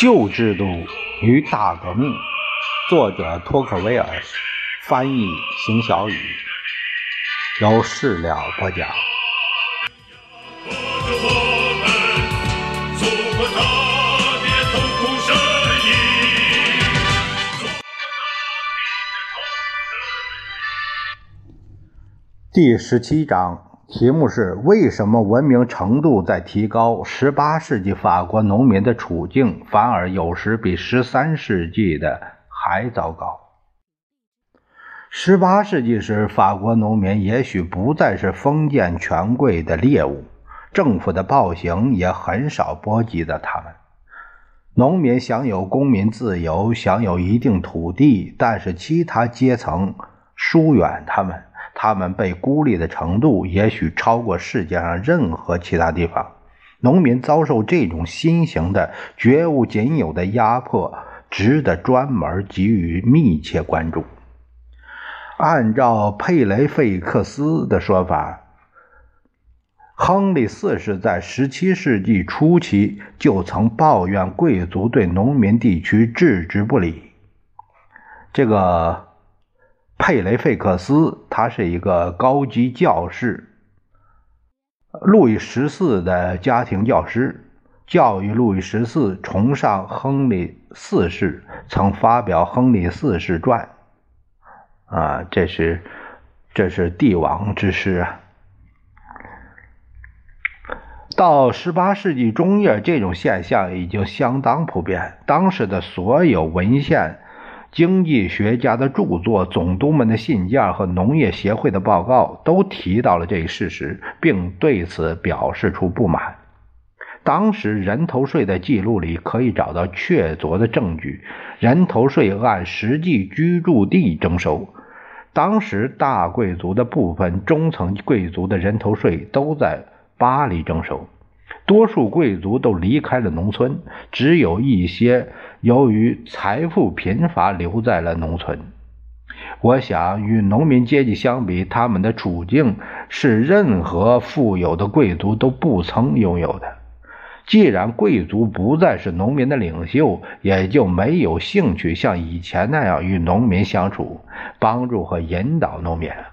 旧制度与大革命，作者托克维尔，翻译邢小雨，由事了播讲。第十七章。题目是：为什么文明程度在提高，十八世纪法国农民的处境反而有时比十三世纪的还糟糕？十八世纪时，法国农民也许不再是封建权贵的猎物，政府的暴行也很少波及到他们。农民享有公民自由，享有一定土地，但是其他阶层疏远他们。他们被孤立的程度也许超过世界上任何其他地方。农民遭受这种新型的、绝无仅有的压迫，值得专门给予密切关注。按照佩雷费克斯的说法，亨利四世在17世纪初期就曾抱怨贵族对农民地区置之不理。这个。佩雷费克斯，他是一个高级教士，路易十四的家庭教师，教育路易十四，崇尚亨利四世，曾发表《亨利四世传》。啊，这是这是帝王之师啊。到十八世纪中叶，这种现象已经相当普遍，当时的所有文献。经济学家的著作、总督们的信件和农业协会的报告都提到了这一事实，并对此表示出不满。当时人头税的记录里可以找到确凿的证据：人头税按实际居住地征收。当时大贵族的部分中层贵族的人头税都在巴黎征收。多数贵族都离开了农村，只有一些由于财富贫乏留在了农村。我想，与农民阶级相比，他们的处境是任何富有的贵族都不曾拥有的。既然贵族不再是农民的领袖，也就没有兴趣像以前那样与农民相处，帮助和引导农民了。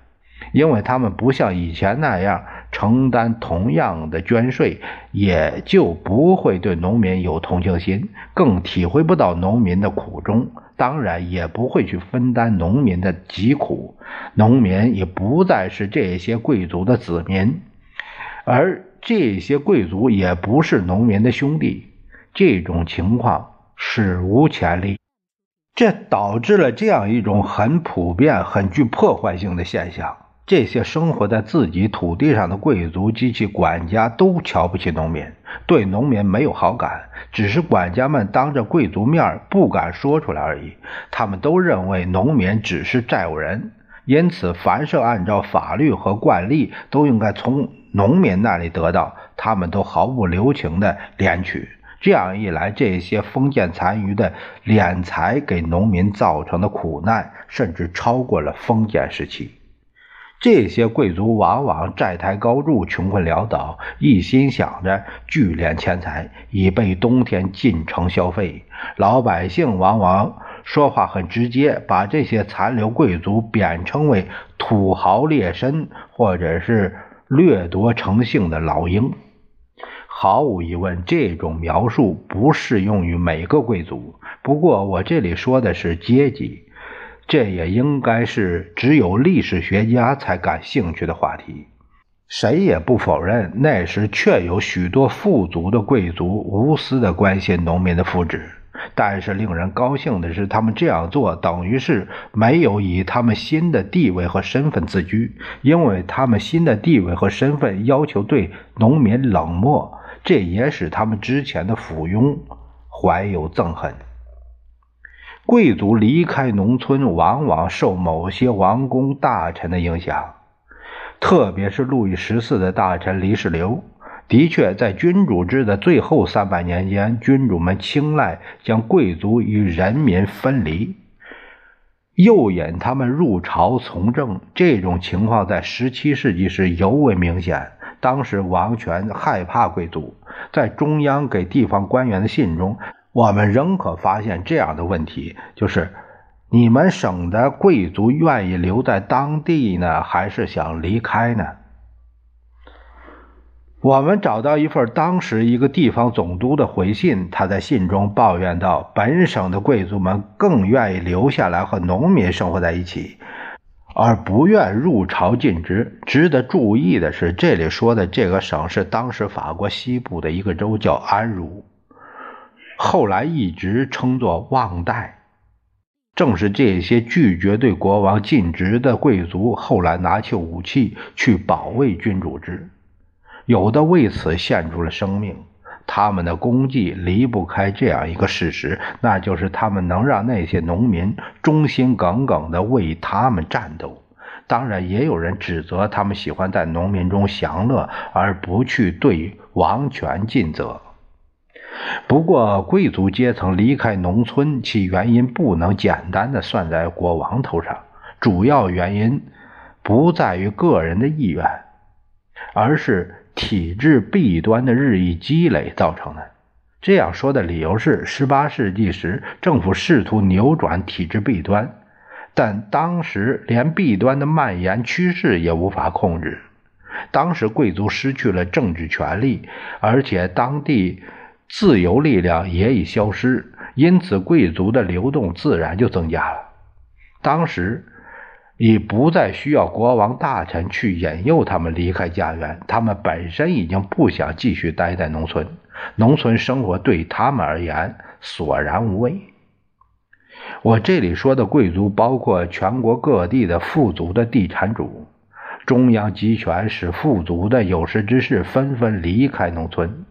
因为他们不像以前那样承担同样的捐税，也就不会对农民有同情心，更体会不到农民的苦衷，当然也不会去分担农民的疾苦。农民也不再是这些贵族的子民，而这些贵族也不是农民的兄弟。这种情况史无前例，这导致了这样一种很普遍、很具破坏性的现象。这些生活在自己土地上的贵族及其管家都瞧不起农民，对农民没有好感，只是管家们当着贵族面不敢说出来而已。他们都认为农民只是债务人，因此凡是按照法律和惯例都应该从农民那里得到，他们都毫不留情地敛取。这样一来，这些封建残余的敛财给农民造成的苦难，甚至超过了封建时期。这些贵族往往债台高筑、穷困潦倒，一心想着聚敛钱财，以备冬天进城消费。老百姓往往说话很直接，把这些残留贵族贬称为土豪劣绅，或者是掠夺成性的老鹰。毫无疑问，这种描述不适用于每个贵族。不过，我这里说的是阶级。这也应该是只有历史学家才感兴趣的话题。谁也不否认，那时确有许多富足的贵族无私地关心农民的福祉。但是令人高兴的是，他们这样做等于是没有以他们新的地位和身份自居，因为他们新的地位和身份要求对农民冷漠，这也使他们之前的附庸怀有憎恨。贵族离开农村，往往受某些王公大臣的影响，特别是路易十四的大臣黎世流。的确，在君主制的最后三百年间，君主们青睐将贵族与人民分离，诱引他们入朝从政。这种情况在十七世纪时尤为明显。当时王权害怕贵族，在中央给地方官员的信中。我们仍可发现这样的问题，就是你们省的贵族愿意留在当地呢，还是想离开呢？我们找到一份当时一个地方总督的回信，他在信中抱怨道：“本省的贵族们更愿意留下来和农民生活在一起，而不愿入朝尽职。”值得注意的是，这里说的这个省是当时法国西部的一个州，叫安茹，后来一直称作旺代。正是这些拒绝对国王尽职的贵族，后来拿起武器去保卫君主制。有的为此献出了生命，他们的功绩离不开这样一个事实，那就是他们能让那些农民忠心耿耿地为他们战斗。当然，也有人指责他们喜欢在农民中享乐，而不去对王权尽责。不过，贵族阶层离开农村，其原因不能简单地算在国王头上，主要原因不在于个人的意愿，而是。体制弊端的日益积累造成的。这样说的理由是，十八世纪时政府试图扭转体制弊端，但当时连弊端的蔓延趋势也无法控制。当时贵族失去了政治权利，而且当地自由力量也已消失，因此贵族的流动自然就增加了。当时。已不再需要国王大臣去引诱他们离开家园，他们本身已经不想继续待在农村，农村生活对他们而言索然无味。我这里说的贵族，包括全国各地的富足的地产主。中央集权使富足的有识之士纷纷离开农村。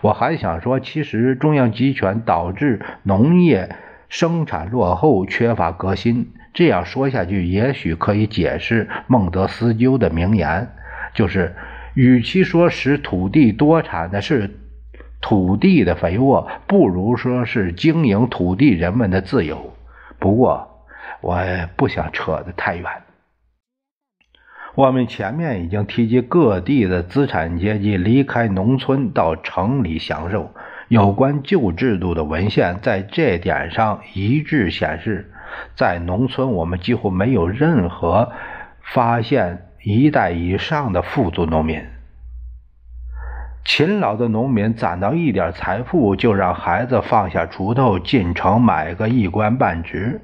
我还想说，其实中央集权导致农业生产落后，缺乏革新。这样说下去，也许可以解释孟德斯鸠的名言，就是：与其说使土地多产的是土地的肥沃，不如说是经营土地人们的自由。不过，我不想扯得太远。我们前面已经提及各地的资产阶级离开农村到城里享受，有关旧制度的文献在这点上一致显示。在农村，我们几乎没有任何发现一代以上的富足农民。勤劳的农民攒到一点财富，就让孩子放下锄头进城买个一官半职。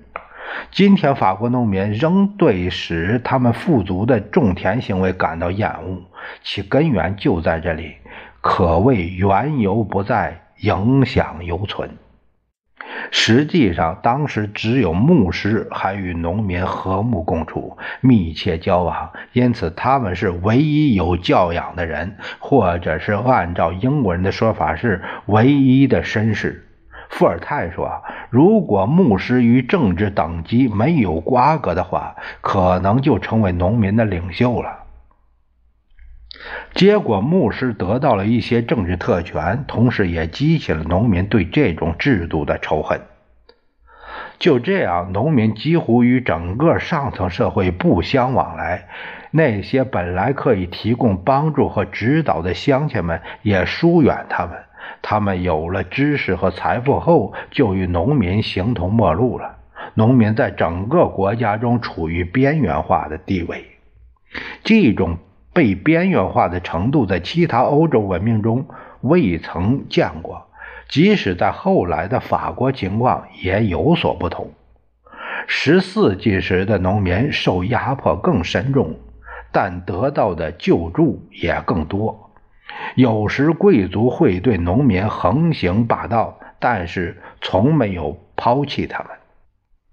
今天，法国农民仍对使他们富足的种田行为感到厌恶，其根源就在这里，可谓缘由不在，影响犹存。实际上，当时只有牧师还与农民和睦共处、密切交往，因此他们是唯一有教养的人，或者是按照英国人的说法是唯一的绅士。伏尔泰说：“如果牧师与政治等级没有瓜葛的话，可能就成为农民的领袖了。”结果，牧师得到了一些政治特权，同时也激起了农民对这种制度的仇恨。就这样，农民几乎与整个上层社会不相往来。那些本来可以提供帮助和指导的乡亲们也疏远他们。他们有了知识和财富后，就与农民形同陌路了。农民在整个国家中处于边缘化的地位。这种。被边缘化的程度，在其他欧洲文明中未曾见过，即使在后来的法国情况也有所不同。十四纪时的农民受压迫更深重，但得到的救助也更多。有时贵族会对农民横行霸道，但是从没有抛弃他们。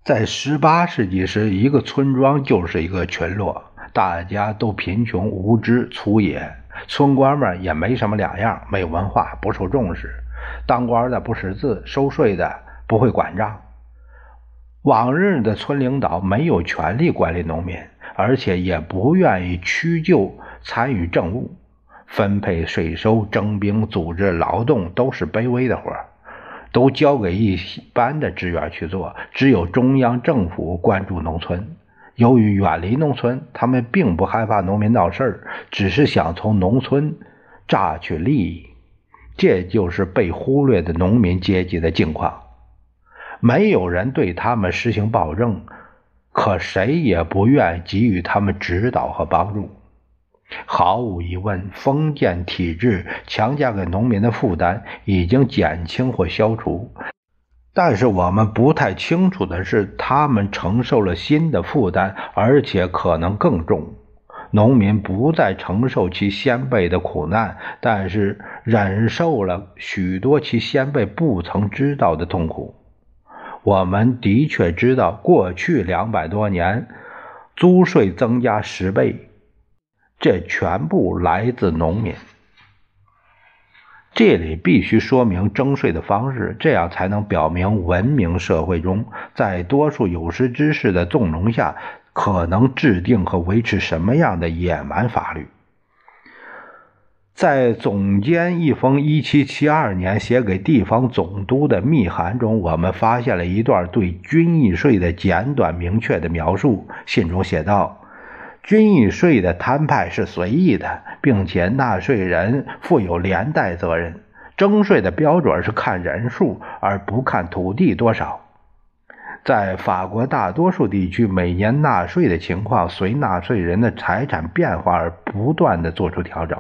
在十八世纪时，一个村庄就是一个群落。大家都贫穷无知粗野，村官们也没什么两样，没文化，不受重视。当官的不识字，收税的不会管账。往日的村领导没有权力管理农民，而且也不愿意屈就参与政务，分配税收、征兵、组织劳动都是卑微的活都交给一般的职员去做。只有中央政府关注农村。由于远离农村，他们并不害怕农民闹事儿，只是想从农村榨取利益。这就是被忽略的农民阶级的境况。没有人对他们实行暴政，可谁也不愿给予他们指导和帮助。毫无疑问，封建体制强加给农民的负担已经减轻或消除，但是我们不太清楚的是，他们承受了新的负担，而且可能更重。农民不再承受其先辈的苦难，但是忍受了许多其先辈不曾知道的痛苦。我们的确知道，过去两百多年，租税增加十倍，这全部来自农民。这里必须说明征税的方式，这样才能表明文明社会中，在多数有识之士的纵容下。可能制定和维持什么样的野蛮法律？在总监一封1772年写给地方总督的密函中，我们发现了一段对军役税的简短明确的描述。信中写道：“军役税的摊派是随意的，并且纳税人负有连带责任。征税的标准是看人数，而不看土地多少。”在法国大多数地区，每年纳税的情况随纳税人的财产变化而不断的做出调整。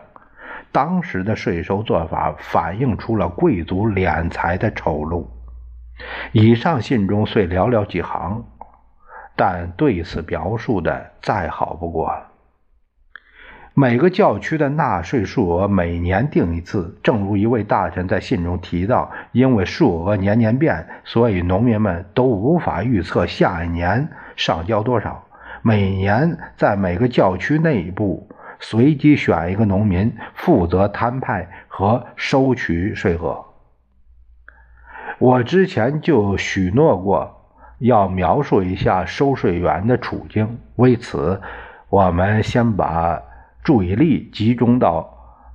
当时的税收做法反映出了贵族敛财的丑陋。以上信中虽寥寥几行，但对此描述的再好不过了。每个教区的纳税数额每年定一次，正如一位大臣在信中提到，因为数额年年变，所以农民们都无法预测下一年上交多少。每年在每个教区内部随机选一个农民负责摊派和收取税额。我之前就许诺过要描述一下收税员的处境，为此，我们先把。注意力集中到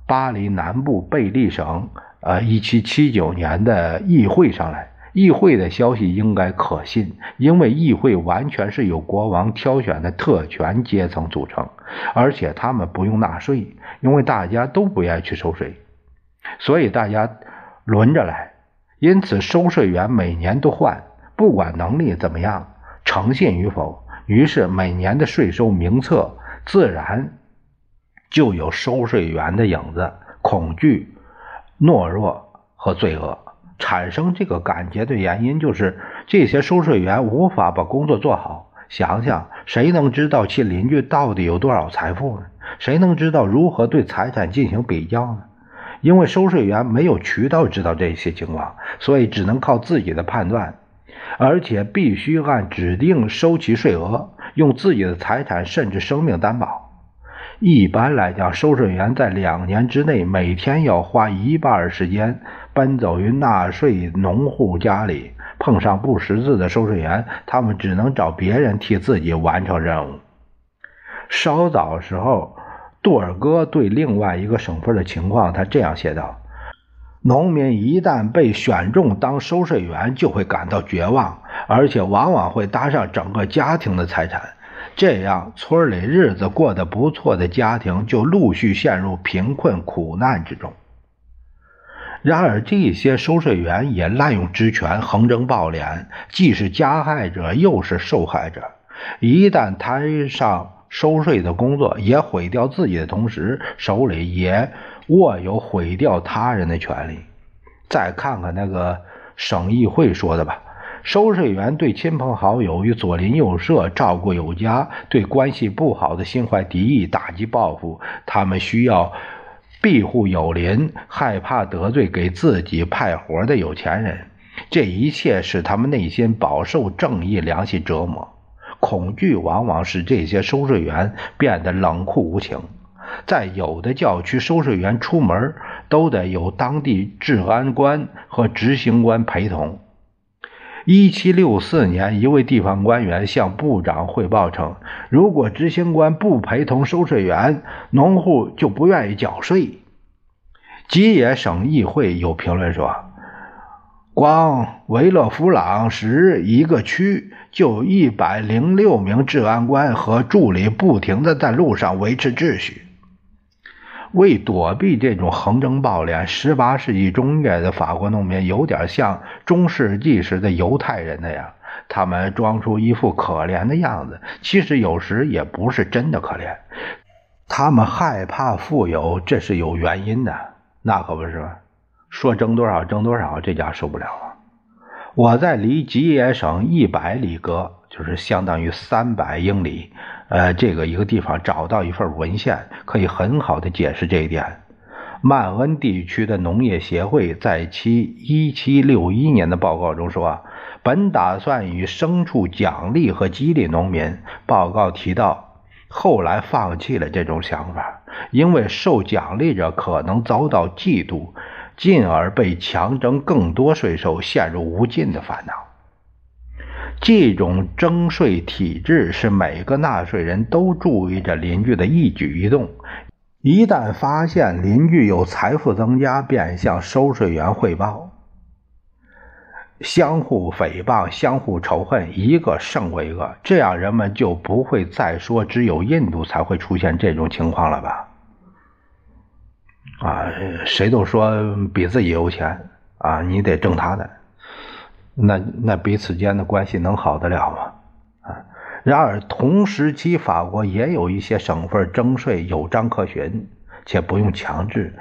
巴黎南部贝利省，呃，一七七九年的议会上来。议会的消息应该可信，因为议会完全是由国王挑选的特权阶层组成，而且他们不用纳税，因为大家都不愿意去收税，所以大家轮着来。因此，收税员每年都换，不管能力怎么样，诚信与否。于是，每年的税收名册自然。就有收税员的影子，恐惧、懦弱和罪恶。产生这个感觉的原因，就是这些收税员无法把工作做好。想想，谁能知道其邻居到底有多少财富呢？谁能知道如何对财产进行比较呢？因为收税员没有渠道知道这些情况，所以只能靠自己的判断，而且必须按指定收取税额，用自己的财产甚至生命担保。一般来讲，收税员在两年之内每天要花一半时间奔走于纳税农户家里。碰上不识字的收税员，他们只能找别人替自己完成任务。稍早时候，杜尔哥对另外一个省份的情况，他这样写道：“农民一旦被选中当收税员，就会感到绝望，而且往往会搭上整个家庭的财产。”这样，村里日子过得不错的家庭就陆续陷入贫困苦难之中。然而，这些收税员也滥用职权，横征暴敛，既是加害者，又是受害者。一旦摊上收税的工作，也毁掉自己的同时，手里也握有毁掉他人的权利。再看看那个省议会说的吧。收税员对亲朋好友与左邻右舍照顾有加，对关系不好的心怀敌意，打击报复。他们需要庇护有邻，害怕得罪给自己派活的有钱人。这一切使他们内心饱受正义良心折磨。恐惧往往使这些收税员变得冷酷无情。在有的教区，收税员出门都得有当地治安官和执行官陪同。一七六四年，一位地方官员向部长汇报称：“如果执行官不陪同收税员，农户就不愿意缴税。”吉野省议会有评论说：“光维勒弗朗什一个区就一百零六名治安官和助理，不停的在路上维持秩序。”为躲避这种横征暴敛十八世纪中叶的法国农民有点像中世纪时的犹太人那样，他们装出一副可怜的样子，其实有时也不是真的可怜。他们害怕富有，这是有原因的，那可不是吗？说挣多少挣多少，这家受不了啊！我在离吉野省一百里格，就是相当于三百英里。呃，这个一个地方找到一份文献，可以很好的解释这一点。曼恩地区的农业协会在其1761年的报告中说，本打算以牲畜奖励和激励农民。报告提到，后来放弃了这种想法，因为受奖励者可能遭到嫉妒，进而被强征更多税收，陷入无尽的烦恼。这种征税体制是每个纳税人都注意着邻居的一举一动，一旦发现邻居有财富增加，便向收税员汇报，相互诽谤，相互仇恨，一个胜过一个，这样人们就不会再说只有印度才会出现这种情况了吧？啊，谁都说比自己有钱啊，你得挣他的。那那彼此间的关系能好得了吗？啊！然而同时期法国也有一些省份征税有章可循，且不用强制，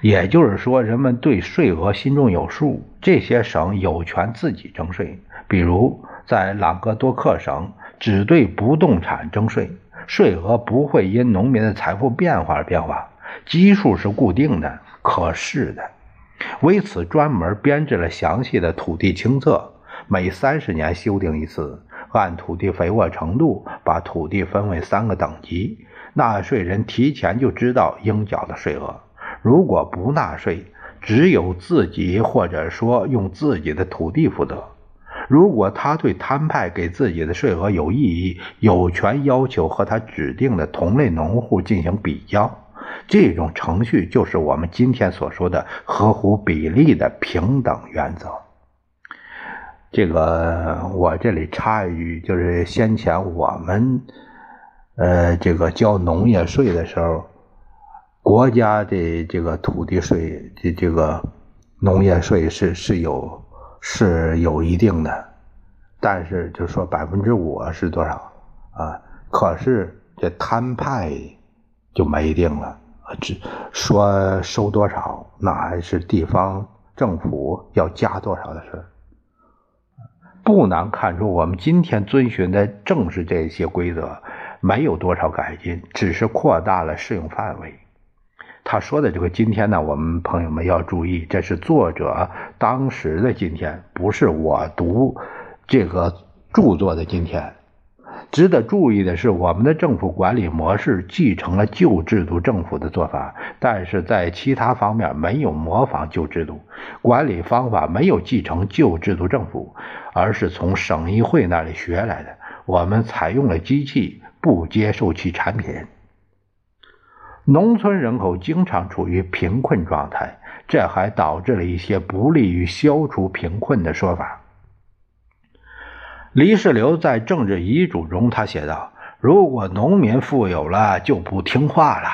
也就是说人们对税额心中有数。这些省有权自己征税，比如在朗格多克省只对不动产征税，税额不会因农民的财富变化而变化，基数是固定的、可视的。为此，专门编制了详细的土地清册，每三十年修订一次，按土地肥沃程度把土地分为三个等级。纳税人提前就知道应缴的税额。如果不纳税，只有自己或者说用自己的土地负责。如果他对摊派给自己的税额有异议，有权要求和他指定的同类农户进行比较。这种程序就是我们今天所说的合乎比例的平等原则。这个我这里插一句，就是先前我们呃这个交农业税的时候，国家的这个土地税的这个农业税是是有是有一定的，但是就说百分之五是多少啊？可是这摊派就没定了。只说收多少，那还是地方政府要加多少的事不难看出，我们今天遵循的正是这些规则，没有多少改进，只是扩大了适用范围。他说的这个今天呢，我们朋友们要注意，这是作者当时的今天，不是我读这个著作的今天。值得注意的是，我们的政府管理模式继承了旧制度政府的做法，但是在其他方面没有模仿旧制度管理方法，没有继承旧制度政府，而是从省议会那里学来的。我们采用了机器，不接受其产品。农村人口经常处于贫困状态，这还导致了一些不利于消除贫困的说法。黎世流在政治遗嘱中，他写道：“如果农民富有了，就不听话了。”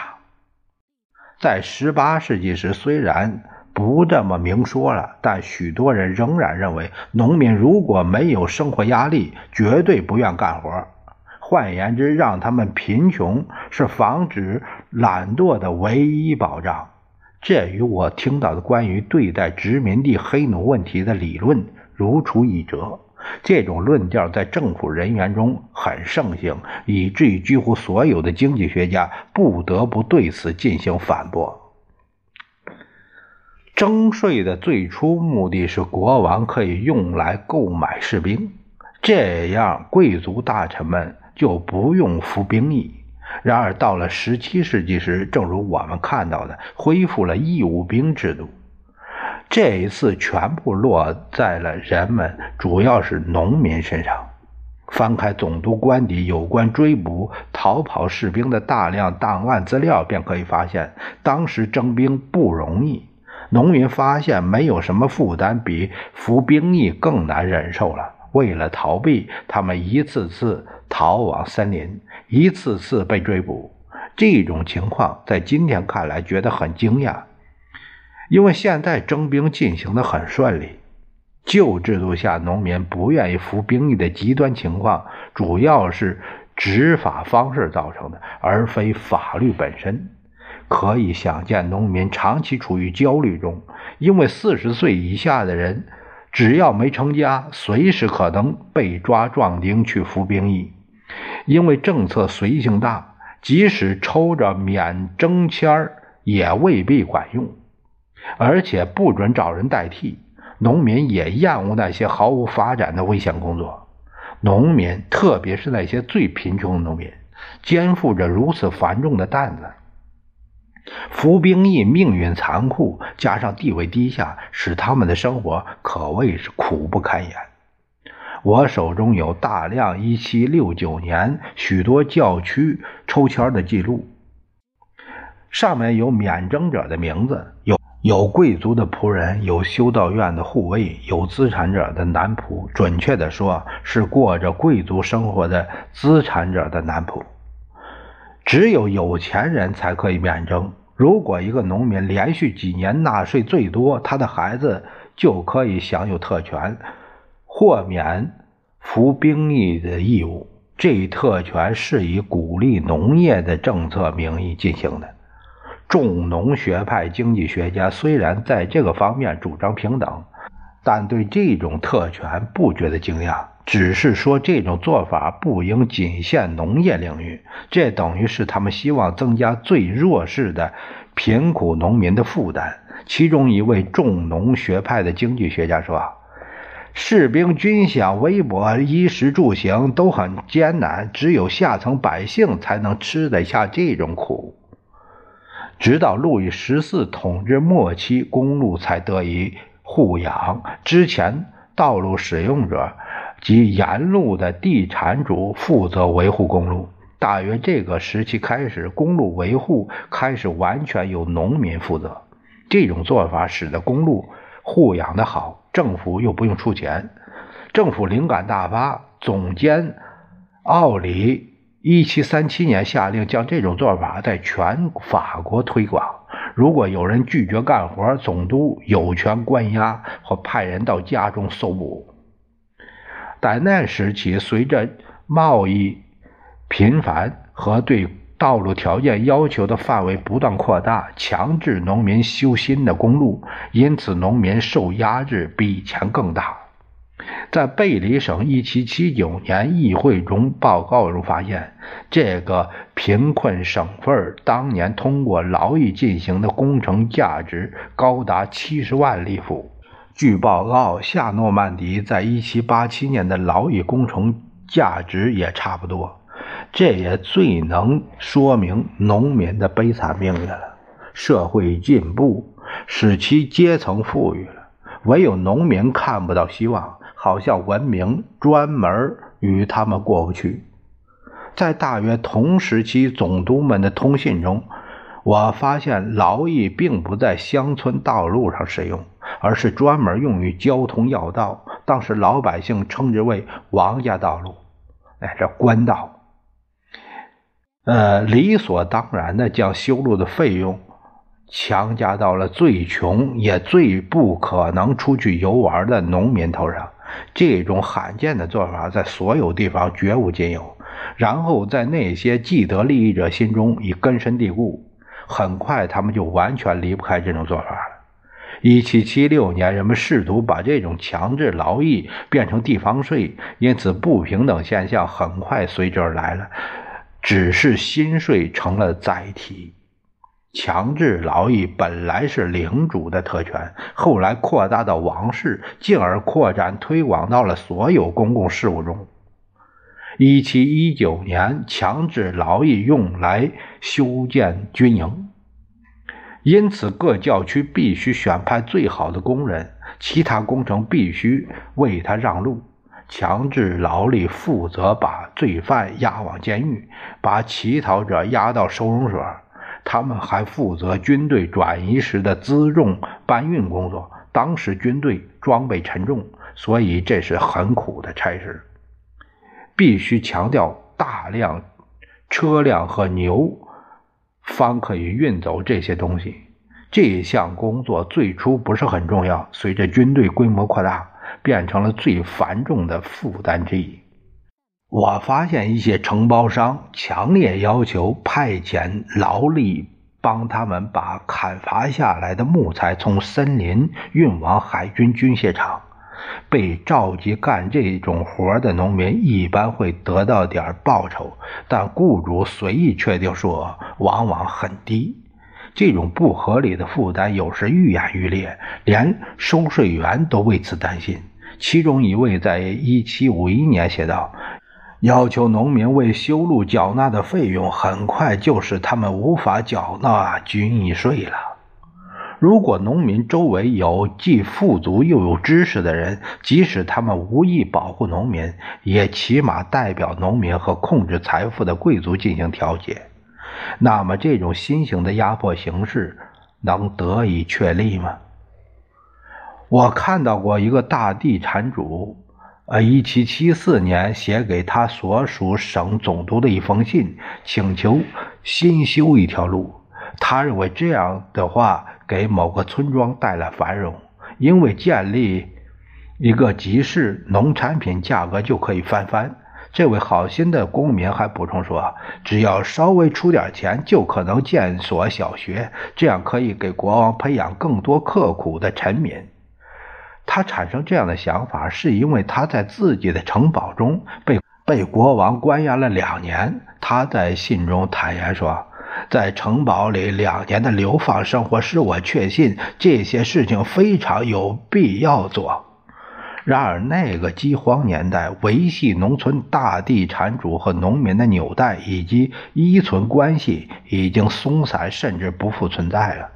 在十八世纪时，虽然不这么明说了，但许多人仍然认为，农民如果没有生活压力，绝对不愿干活。换言之，让他们贫穷是防止懒惰的唯一保障。这与我听到的关于对待殖民地黑奴问题的理论如出一辙。这种论调在政府人员中很盛行，以至于几乎所有的经济学家不得不对此进行反驳。征税的最初目的是国王可以用来购买士兵，这样贵族大臣们就不用服兵役。然而，到了17世纪时，正如我们看到的，恢复了义务兵制度。这一次全部落在了人们，主要是农民身上。翻开总督官邸有关追捕逃跑士兵的大量档案资料，便可以发现，当时征兵不容易。农民发现没有什么负担比服兵役更难忍受了。为了逃避，他们一次次逃往森林，一次次被追捕。这种情况在今天看来觉得很惊讶，因为现在征兵进行的很顺利。旧制度下，农民不愿意服兵役的极端情况，主要是执法方式造成的，而非法律本身。可以想见，农民长期处于焦虑中，因为四十岁以下的人，只要没成家，随时可能被抓壮丁去服兵役。因为政策随性大，即使抽着免征签也未必管用，而且不准找人代替。农民也厌恶那些毫无发展的危险工作。农民，特别是那些最贫穷的农民，肩负着如此繁重的担子。服兵役命运残酷，加上地位低下，使他们的生活可谓是苦不堪言。我手中有大量1769年许多教区抽签的记录，上面有免征者的名字，有有贵族的仆人，有修道院的护卫，有资产者的男仆。准确的说，是过着贵族生活的资产者的男仆。只有有钱人才可以免征。如果一个农民连续几年纳税最多，他的孩子就可以享有特权，豁免服兵役的义务。这一特权是以鼓励农业的政策名义进行的。重农学派经济学家虽然在这个方面主张平等，但对这种特权不觉得惊讶。只是说这种做法不应仅限农业领域，这等于是他们希望增加最弱势的贫苦农民的负担。其中一位重农学派的经济学家说：“士兵军饷微薄，衣食住行都很艰难，只有下层百姓才能吃得下这种苦。”直到路易十四统治末期，公路才得以护养，之前道路使用者。及沿路的地产主负责维护公路。大约这个时期开始，公路维护开始完全由农民负责。这种做法使得公路护养的好，政府又不用出钱。政府灵感大发，总监奥里一七三七年下令将这种做法在全法国推广。如果有人拒绝干活，总督有权关押或派人到家中搜捕。在那时起，随着贸易频繁和对道路条件要求的范围不断扩大，强制农民修新的公路，因此农民受压制比以前更大。在贝里省1779年议会中报告中发现，这个贫困省份当年通过劳役进行的工程价值高达70万利弗。据报告，夏诺曼迪在1787年的劳役工程价值也差不多，这也最能说明农民的悲惨命运了。社会进步使其阶层富裕了，唯有农民看不到希望，好像文明专门与他们过不去。在大约同时期总督们的通信中，我发现劳役并不在乡村道路上使用。而是专门用于交通要道，当时老百姓称之为王家道路，哎，这官道。呃，理所当然的将修路的费用强加到了最穷也最不可能出去游玩的农民头上。这种罕见的做法在所有地方绝无仅有，然后在那些既得利益者心中已根深蒂固。很快，他们就完全离不开这种做法了。一七七六年，人们试图把这种强制劳役变成地方税，因此不平等现象很快随之而来了。只是新税成了载体。强制劳役本来是领主的特权，后来扩大到王室，进而扩展推广到了所有公共事务中。一七一九年，强制劳役用来修建军营。因此，各教区必须选派最好的工人，其他工程必须为他让路。强制劳力负责把罪犯押往监狱，把乞讨者押到收容所。他们还负责军队转移时的辎重搬运工作。当时军队装备沉重，所以这是很苦的差事。必须强调大量车辆和牛。方可以运走这些东西。这项工作最初不是很重要，随着军队规模扩大，变成了最繁重的负担之一。我发现一些承包商强烈要求派遣劳力帮他们把砍伐下来的木材从森林运往海军军械厂。被召集干这种活的农民一般会得到点报酬，但雇主随意确定数额往往很低。这种不合理的负担有时愈演愈烈，连收税员都为此担心。其中一位在1751年写道：“要求农民为修路缴纳的费用，很快就使他们无法缴纳军役税了。”如果农民周围有既富足又有知识的人，即使他们无意保护农民，也起码代表农民和控制财富的贵族进行调解，那么这种新型的压迫形式能得以确立吗？我看到过一个大地产主，呃，一七七四年写给他所属省总督的一封信，请求新修一条路。他认为这样的话。给某个村庄带来繁荣，因为建立一个集市，农产品价格就可以翻番。这位好心的公民还补充说，只要稍微出点钱，就可能建所小学，这样可以给国王培养更多刻苦的臣民。他产生这样的想法，是因为他在自己的城堡中被被国王关押了两年。他在信中坦言说。在城堡里两年的流放生活使我确信这些事情非常有必要做。然而，那个饥荒年代，维系农村大地产主和农民的纽带以及依存关系已经松散，甚至不复存在了。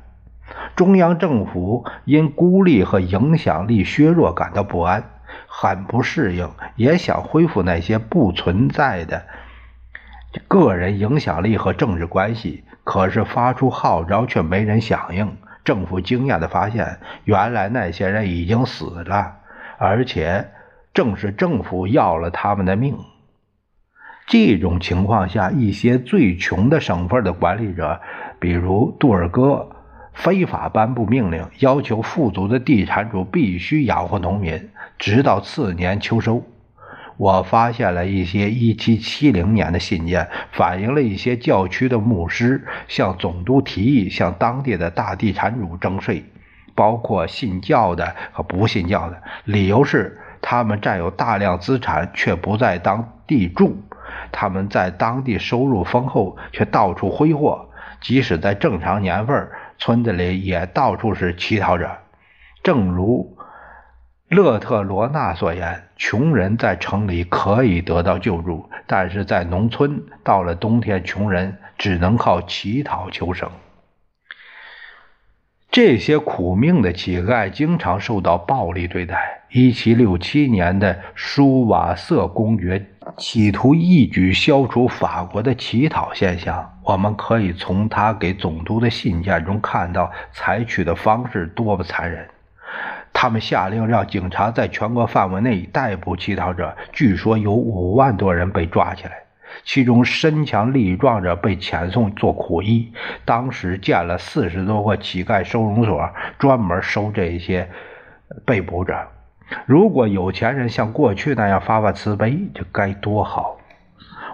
中央政府因孤立和影响力削弱感到不安，很不适应，也想恢复那些不存在的。个人影响力和政治关系，可是发出号召却没人响应。政府惊讶地发现，原来那些人已经死了，而且正是政府要了他们的命。这种情况下，一些最穷的省份的管理者，比如杜尔戈，非法颁布命令，要求富足的地产主必须养活农民，直到次年秋收。我发现了一些1770年的信件，反映了一些教区的牧师向总督提议向当地的大地产主征税，包括信教的和不信教的。理由是他们占有大量资产却不在当地住，他们在当地收入丰厚却到处挥霍，即使在正常年份，村子里也到处是乞讨者。正如。勒特罗纳所言：“穷人在城里可以得到救助，但是在农村，到了冬天，穷人只能靠乞讨求生。这些苦命的乞丐经常受到暴力对待。1767年的舒瓦瑟公爵企图一举消除法国的乞讨现象，我们可以从他给总督的信件中看到，采取的方式多么残忍。”他们下令让警察在全国范围内逮捕乞讨者，据说有五万多人被抓起来，其中身强力壮者被遣送做苦役。当时建了四十多个乞丐收容所，专门收这些被捕者。如果有钱人像过去那样发发慈悲，这该多好！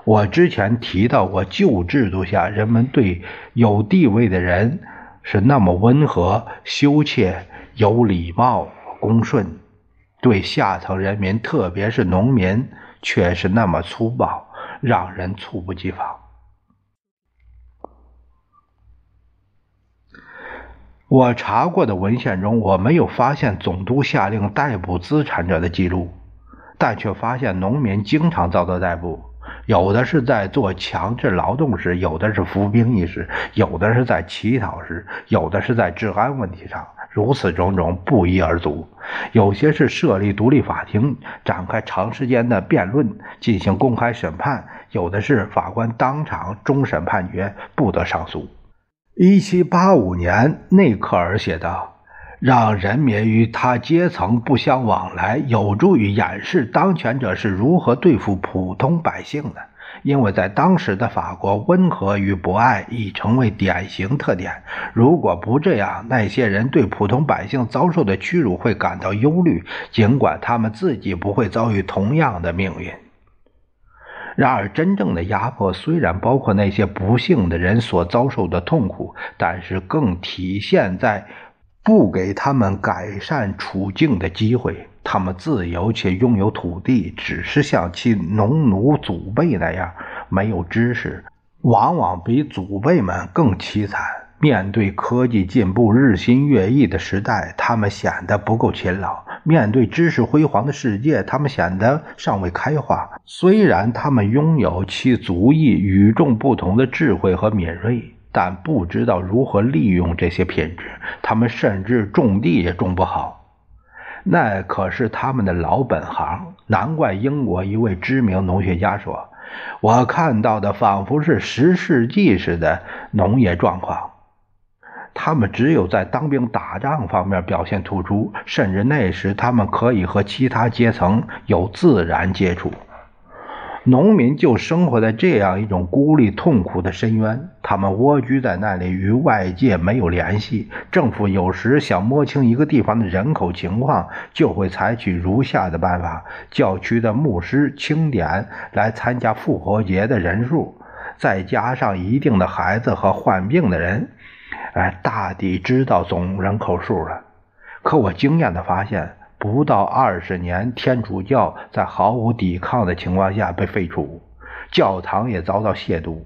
我之前提到过，旧制度下人们对有地位的人是那么温和、羞怯。有礼貌、恭顺，对下层人民，特别是农民，却是那么粗暴，让人猝不及防。我查过的文献中，我没有发现总督下令逮捕资产者的记录，但却发现农民经常遭到逮捕，有的是在做强制劳动时，有的是服兵役时，有的是在乞讨时，有的是在治安问题上。如此种种不一而足，有些是设立独立法庭，展开长时间的辩论，进行公开审判；有的是法官当场终审判决，不得上诉。一七八五年，内克尔写道：“让人民与他阶层不相往来，有助于掩饰当权者是如何对付普通百姓的。因为在当时的法国，温和与博爱已成为典型特点。如果不这样，那些人对普通百姓遭受的屈辱会感到忧虑，尽管他们自己不会遭遇同样的命运。然而，真正的压迫虽然包括那些不幸的人所遭受的痛苦，但是更体现在不给他们改善处境的机会。他们自由且拥有土地，只是像其农奴祖辈那样没有知识，往往比祖辈们更凄惨。面对科技进步日新月异的时代，他们显得不够勤劳；面对知识辉煌的世界，他们显得尚未开化。虽然他们拥有其族裔与众不同的智慧和敏锐，但不知道如何利用这些品质。他们甚至种地也种不好。那可是他们的老本行，难怪英国一位知名农学家说：“我看到的仿佛是十世纪时的农业状况。他们只有在当兵打仗方面表现突出，甚至那时他们可以和其他阶层有自然接触。”农民就生活在这样一种孤立痛苦的深渊，他们蜗居在那里，与外界没有联系。政府有时想摸清一个地方的人口情况，就会采取如下的办法：教区的牧师清点来参加复活节的人数，再加上一定的孩子和患病的人，哎，大抵知道总人口数了。可我惊讶地发现。不到二十年，天主教在毫无抵抗的情况下被废除，教堂也遭到亵渎。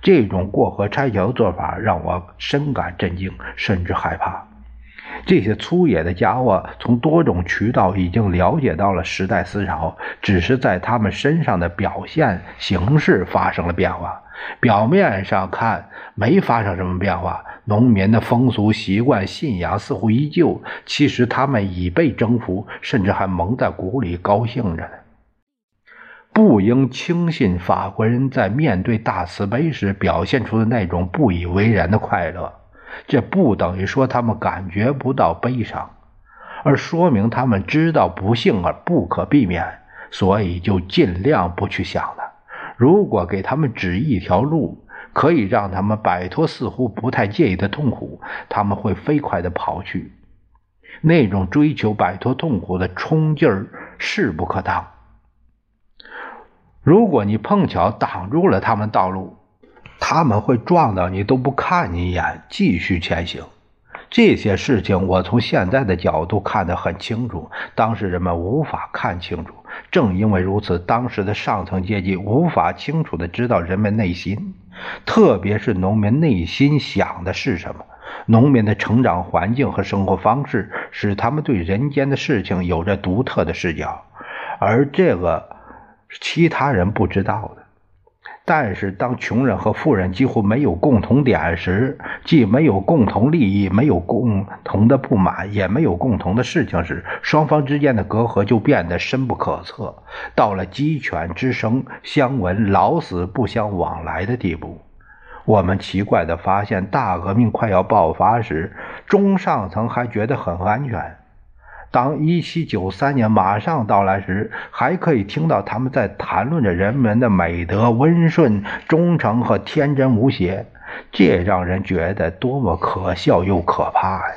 这种过河拆桥做法让我深感震惊，甚至害怕。这些粗野的家伙从多种渠道已经了解到了时代思潮，只是在他们身上的表现形式发生了变化。表面上看没发生什么变化，农民的风俗习惯、信仰似乎依旧。其实他们已被征服，甚至还蒙在鼓里高兴着呢。不应轻信法国人在面对大慈悲时表现出的那种不以为然的快乐，这不等于说他们感觉不到悲伤，而说明他们知道不幸而不可避免，所以就尽量不去想了。如果给他们指一条路，可以让他们摆脱似乎不太介意的痛苦，他们会飞快地跑去。那种追求摆脱痛苦的冲劲儿势不可当。如果你碰巧挡住了他们道路，他们会撞到你都不看你一眼，继续前行。这些事情我从现在的角度看得很清楚，当时人们无法看清楚。正因为如此，当时的上层阶级无法清楚地知道人们内心，特别是农民内心想的是什么。农民的成长环境和生活方式使他们对人间的事情有着独特的视角，而这个其他人不知道的。但是，当穷人和富人几乎没有共同点时，既没有共同利益，没有共同的不满，也没有共同的事情时，双方之间的隔阂就变得深不可测，到了鸡犬之声相闻，老死不相往来的地步。我们奇怪地发现，大革命快要爆发时，中上层还觉得很安全。当1793年马上到来时，还可以听到他们在谈论着人们的美德、温顺、忠诚和天真无邪，这让人觉得多么可笑又可怕呀！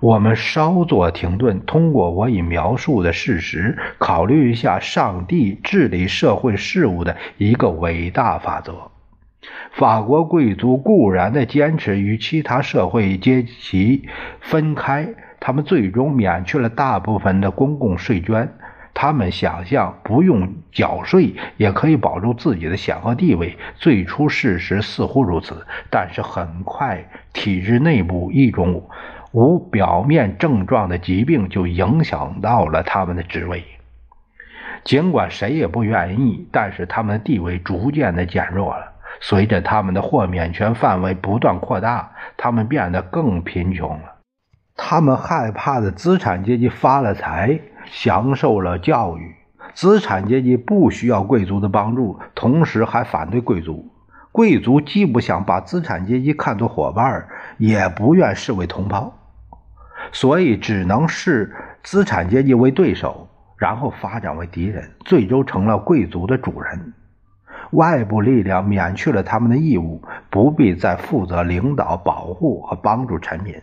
我们稍作停顿，通过我已描述的事实，考虑一下上帝治理社会事务的一个伟大法则。法国贵族固然的坚持与其他社会阶级分开。他们最终免去了大部分的公共税捐。他们想象不用缴税也可以保住自己的显赫地位。最初事实似乎如此，但是很快体制内部一种无表面症状的疾病就影响到了他们的职位。尽管谁也不愿意，但是他们的地位逐渐的减弱了。随着他们的豁免权范围不断扩大，他们变得更贫穷了。他们害怕的资产阶级发了财，享受了教育。资产阶级不需要贵族的帮助，同时还反对贵族。贵族既不想把资产阶级看作伙伴，也不愿视为同胞，所以只能视资产阶级为对手，然后发展为敌人，最终成了贵族的主人。外部力量免去了他们的义务，不必再负责领导、保护和帮助臣民。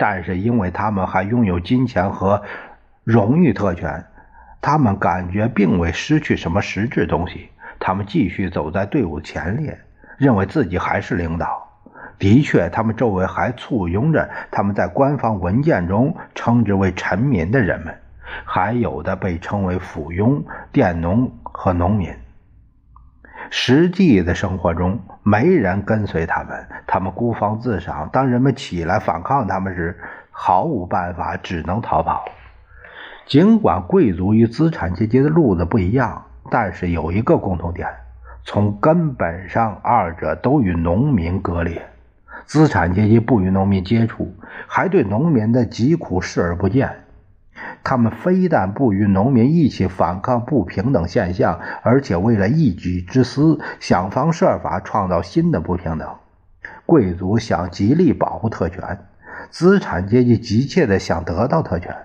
但是，因为他们还拥有金钱和荣誉特权，他们感觉并未失去什么实质东西。他们继续走在队伍前列，认为自己还是领导。的确，他们周围还簇拥着他们在官方文件中称之为臣民的人们，还有的被称为附庸、佃农和农民。实际的生活中，没人跟随他们，他们孤芳自赏。当人们起来反抗他们时，毫无办法，只能逃跑。尽管贵族与资产阶级的路子不一样，但是有一个共同点：从根本上，二者都与农民割裂。资产阶级不与农民接触，还对农民的疾苦视而不见。他们非但不与农民一起反抗不平等现象，而且为了一己之私，想方设法创造新的不平等。贵族想极力保护特权，资产阶级急切地想得到特权。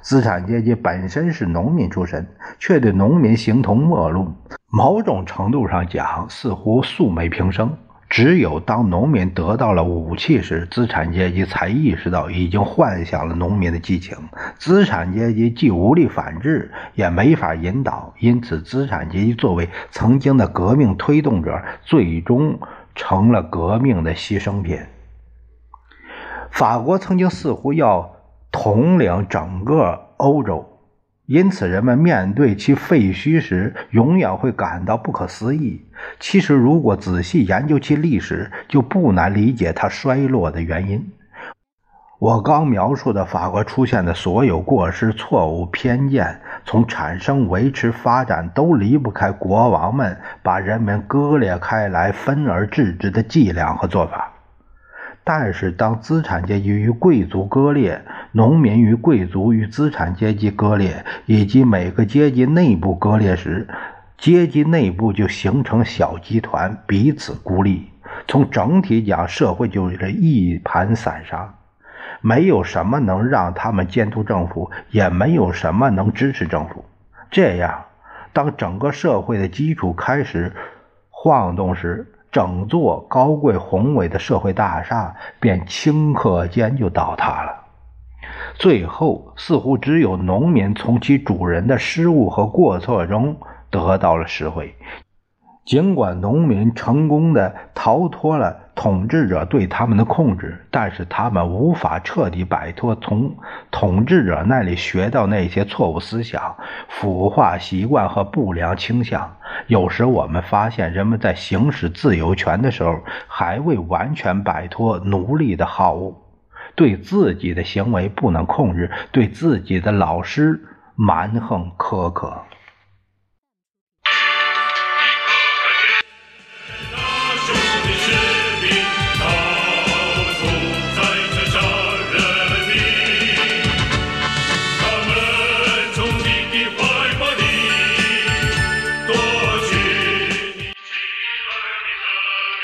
资产阶级本身是农民出身，却对农民形同陌路，某种程度上讲，似乎素昧平生。只有当农民得到了武器时，资产阶级才意识到已经幻想了农民的激情。资产阶级既无力反制，也没法引导，因此资产阶级作为曾经的革命推动者，最终成了革命的牺牲品。法国曾经似乎要统领整个欧洲。因此，人们面对其废墟时，永远会感到不可思议。其实，如果仔细研究其历史，就不难理解它衰落的原因。我刚描述的法国出现的所有过失、错误、偏见，从产生、维持、发展，都离不开国王们把人们割裂开来、分而治之的伎俩和做法。但是，当资产阶级与贵族割裂，农民与贵族与资产阶级割裂，以及每个阶级内部割裂时，阶级内部就形成小集团，彼此孤立。从整体讲，社会就是一盘散沙，没有什么能让他们监督政府，也没有什么能支持政府。这样，当整个社会的基础开始晃动时，整座高贵宏伟的社会大厦便顷刻间就倒塌了。最后，似乎只有农民从其主人的失误和过错中得到了实惠。尽管农民成功的逃脱了统治者对他们的控制，但是他们无法彻底摆脱从统治者那里学到那些错误思想、腐化习惯和不良倾向。有时我们发现，人们在行使自由权的时候，还未完全摆脱奴隶的好恶，对自己的行为不能控制，对自己的老师蛮横苛刻。